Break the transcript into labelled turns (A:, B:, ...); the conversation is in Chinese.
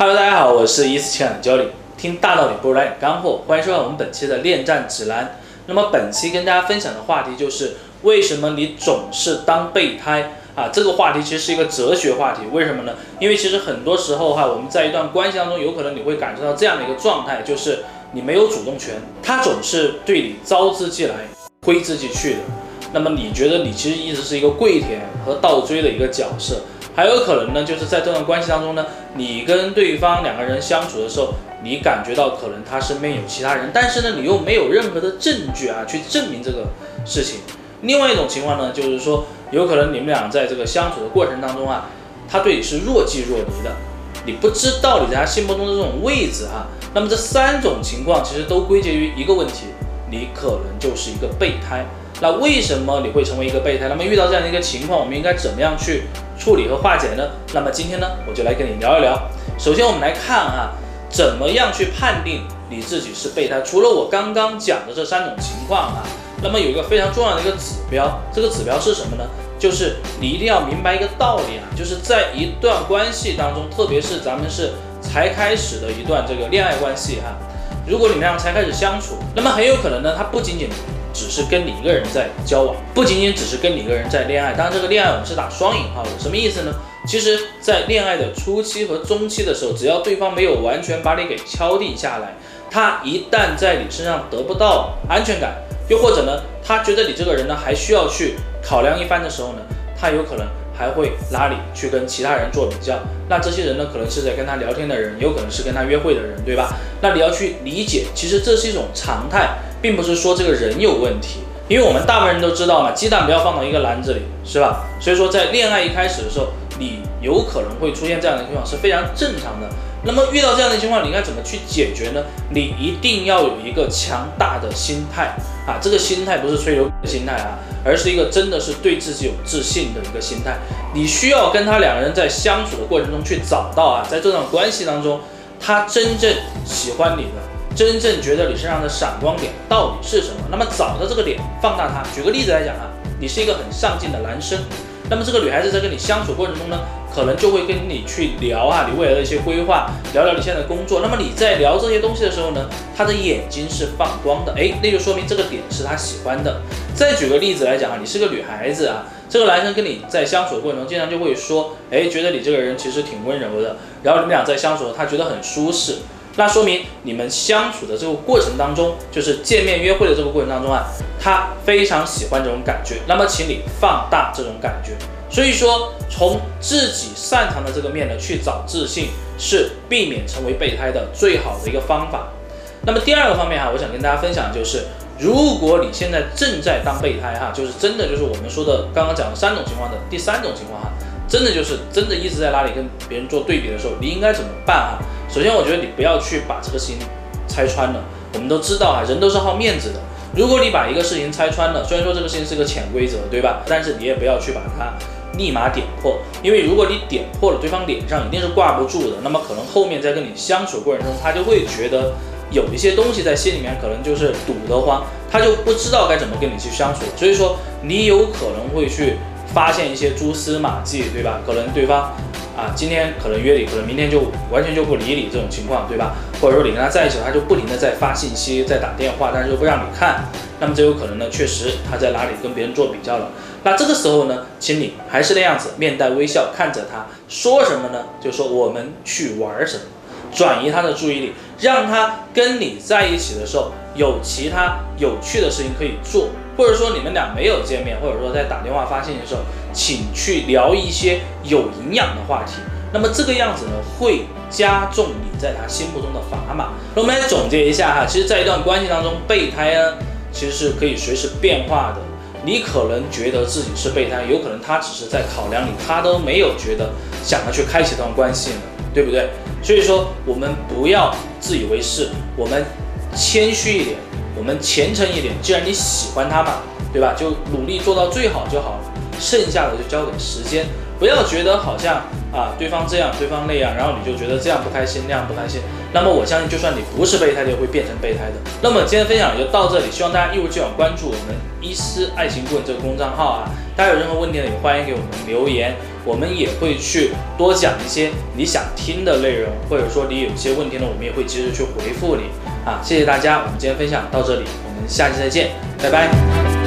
A: 好，我是一次情感教练，听大道理不如来点干货，欢迎收看我们本期的恋战指南。那么本期跟大家分享的话题就是为什么你总是当备胎啊？这个话题其实是一个哲学话题，为什么呢？因为其实很多时候哈，我们在一段关系当中，有可能你会感受到这样的一个状态，就是你没有主动权，他总是对你招之即来，挥之即去的。那么你觉得你其实一直是一个跪舔和倒追的一个角色？还有可能呢，就是在这段关系当中呢，你跟对方两个人相处的时候，你感觉到可能他身边有其他人，但是呢，你又没有任何的证据啊去证明这个事情。另外一种情况呢，就是说有可能你们俩在这个相处的过程当中啊，他对你是若即若离的，你不知道你在他心目中的这种位置啊。那么这三种情况其实都归结于一个问题，你可能就是一个备胎。那为什么你会成为一个备胎？那么遇到这样的一个情况，我们应该怎么样去处理和化解呢？那么今天呢，我就来跟你聊一聊。首先，我们来看哈，怎么样去判定你自己是备胎？除了我刚刚讲的这三种情况啊，那么有一个非常重要的一个指标，这个指标是什么呢？就是你一定要明白一个道理啊，就是在一段关系当中，特别是咱们是才开始的一段这个恋爱关系哈，如果你们俩才开始相处，那么很有可能呢，它不仅仅。只是跟你一个人在交往，不仅仅只是跟你一个人在恋爱。当然，这个恋爱我们是打双引号的，什么意思呢？其实，在恋爱的初期和中期的时候，只要对方没有完全把你给敲定下来，他一旦在你身上得不到安全感，又或者呢，他觉得你这个人呢还需要去考量一番的时候呢，他有可能还会拉你去跟其他人做比较。那这些人呢，可能是在跟他聊天的人，有可能是跟他约会的人，对吧？那你要去理解，其实这是一种常态。并不是说这个人有问题，因为我们大部分人都知道嘛，鸡蛋不要放到一个篮子里，是吧？所以说在恋爱一开始的时候，你有可能会出现这样的情况是非常正常的。那么遇到这样的情况，你应该怎么去解决呢？你一定要有一个强大的心态啊，这个心态不是吹牛的心态啊，而是一个真的是对自己有自信的一个心态。你需要跟他两个人在相处的过程中去找到啊，在这段关系当中，他真正喜欢你的。真正觉得你身上的闪光点到底是什么？那么找到这个点，放大它。举个例子来讲啊，你是一个很上进的男生，那么这个女孩子在跟你相处过程中呢，可能就会跟你去聊啊，你未来的一些规划，聊聊你现在的工作。那么你在聊这些东西的时候呢，她的眼睛是放光的，哎，那就说明这个点是她喜欢的。再举个例子来讲啊，你是个女孩子啊，这个男生跟你在相处的过程中，经常就会说，哎，觉得你这个人其实挺温柔的，然后你们俩在相处，他觉得很舒适。那说明你们相处的这个过程当中，就是见面约会的这个过程当中啊，他非常喜欢这种感觉。那么，请你放大这种感觉。所以说，从自己擅长的这个面呢去找自信，是避免成为备胎的最好的一个方法。那么第二个方面哈，我想跟大家分享就是，如果你现在正在当备胎哈，就是真的就是我们说的刚刚讲的三种情况的第三种情况哈，真的就是真的一直在那里跟别人做对比的时候，你应该怎么办啊？首先，我觉得你不要去把这个事情拆穿了。我们都知道啊，人都是好面子的。如果你把一个事情拆穿了，虽然说这个事情是个潜规则，对吧？但是你也不要去把它立马点破，因为如果你点破了，对方脸上一定是挂不住的。那么可能后面在跟你相处过程中，他就会觉得有一些东西在心里面可能就是堵得慌，他就不知道该怎么跟你去相处。所以说，你有可能会去发现一些蛛丝马迹，对吧？可能对方。啊，今天可能约你，可能明天就完全就不理你这种情况，对吧？或者说你跟他在一起，他就不停的在发信息，在打电话，但是又不让你看，那么这有可能呢，确实他在哪里跟别人做比较了。那这个时候呢，请你还是那样子，面带微笑看着他，说什么呢？就说我们去玩什么，转移他的注意力，让他跟你在一起的时候有其他有趣的事情可以做。或者说你们俩没有见面，或者说在打电话发信息的时候，请去聊一些有营养的话题。那么这个样子呢，会加重你在他心目中的砝码。那我们来总结一下哈，其实，在一段关系当中，备胎呢，其实是可以随时变化的。你可能觉得自己是备胎，有可能他只是在考量你，他都没有觉得想要去开启这段关系呢，对不对？所以说，我们不要自以为是，我们谦虚一点。我们虔诚一点，既然你喜欢他嘛，对吧？就努力做到最好就好了，剩下的就交给时间。不要觉得好像啊，对方这样，对方那样，然后你就觉得这样不开心，那样不开心。那么我相信，就算你不是备胎，也会变成备胎的。那么今天分享就到这里，希望大家一如既往关注我们伊思爱情顾问这个公众号啊。大家有任何问题呢，也欢迎给我们留言。我们也会去多讲一些你想听的内容，或者说你有些问题呢，我们也会及时去回复你啊。谢谢大家，我们今天分享到这里，我们下期再见，拜拜。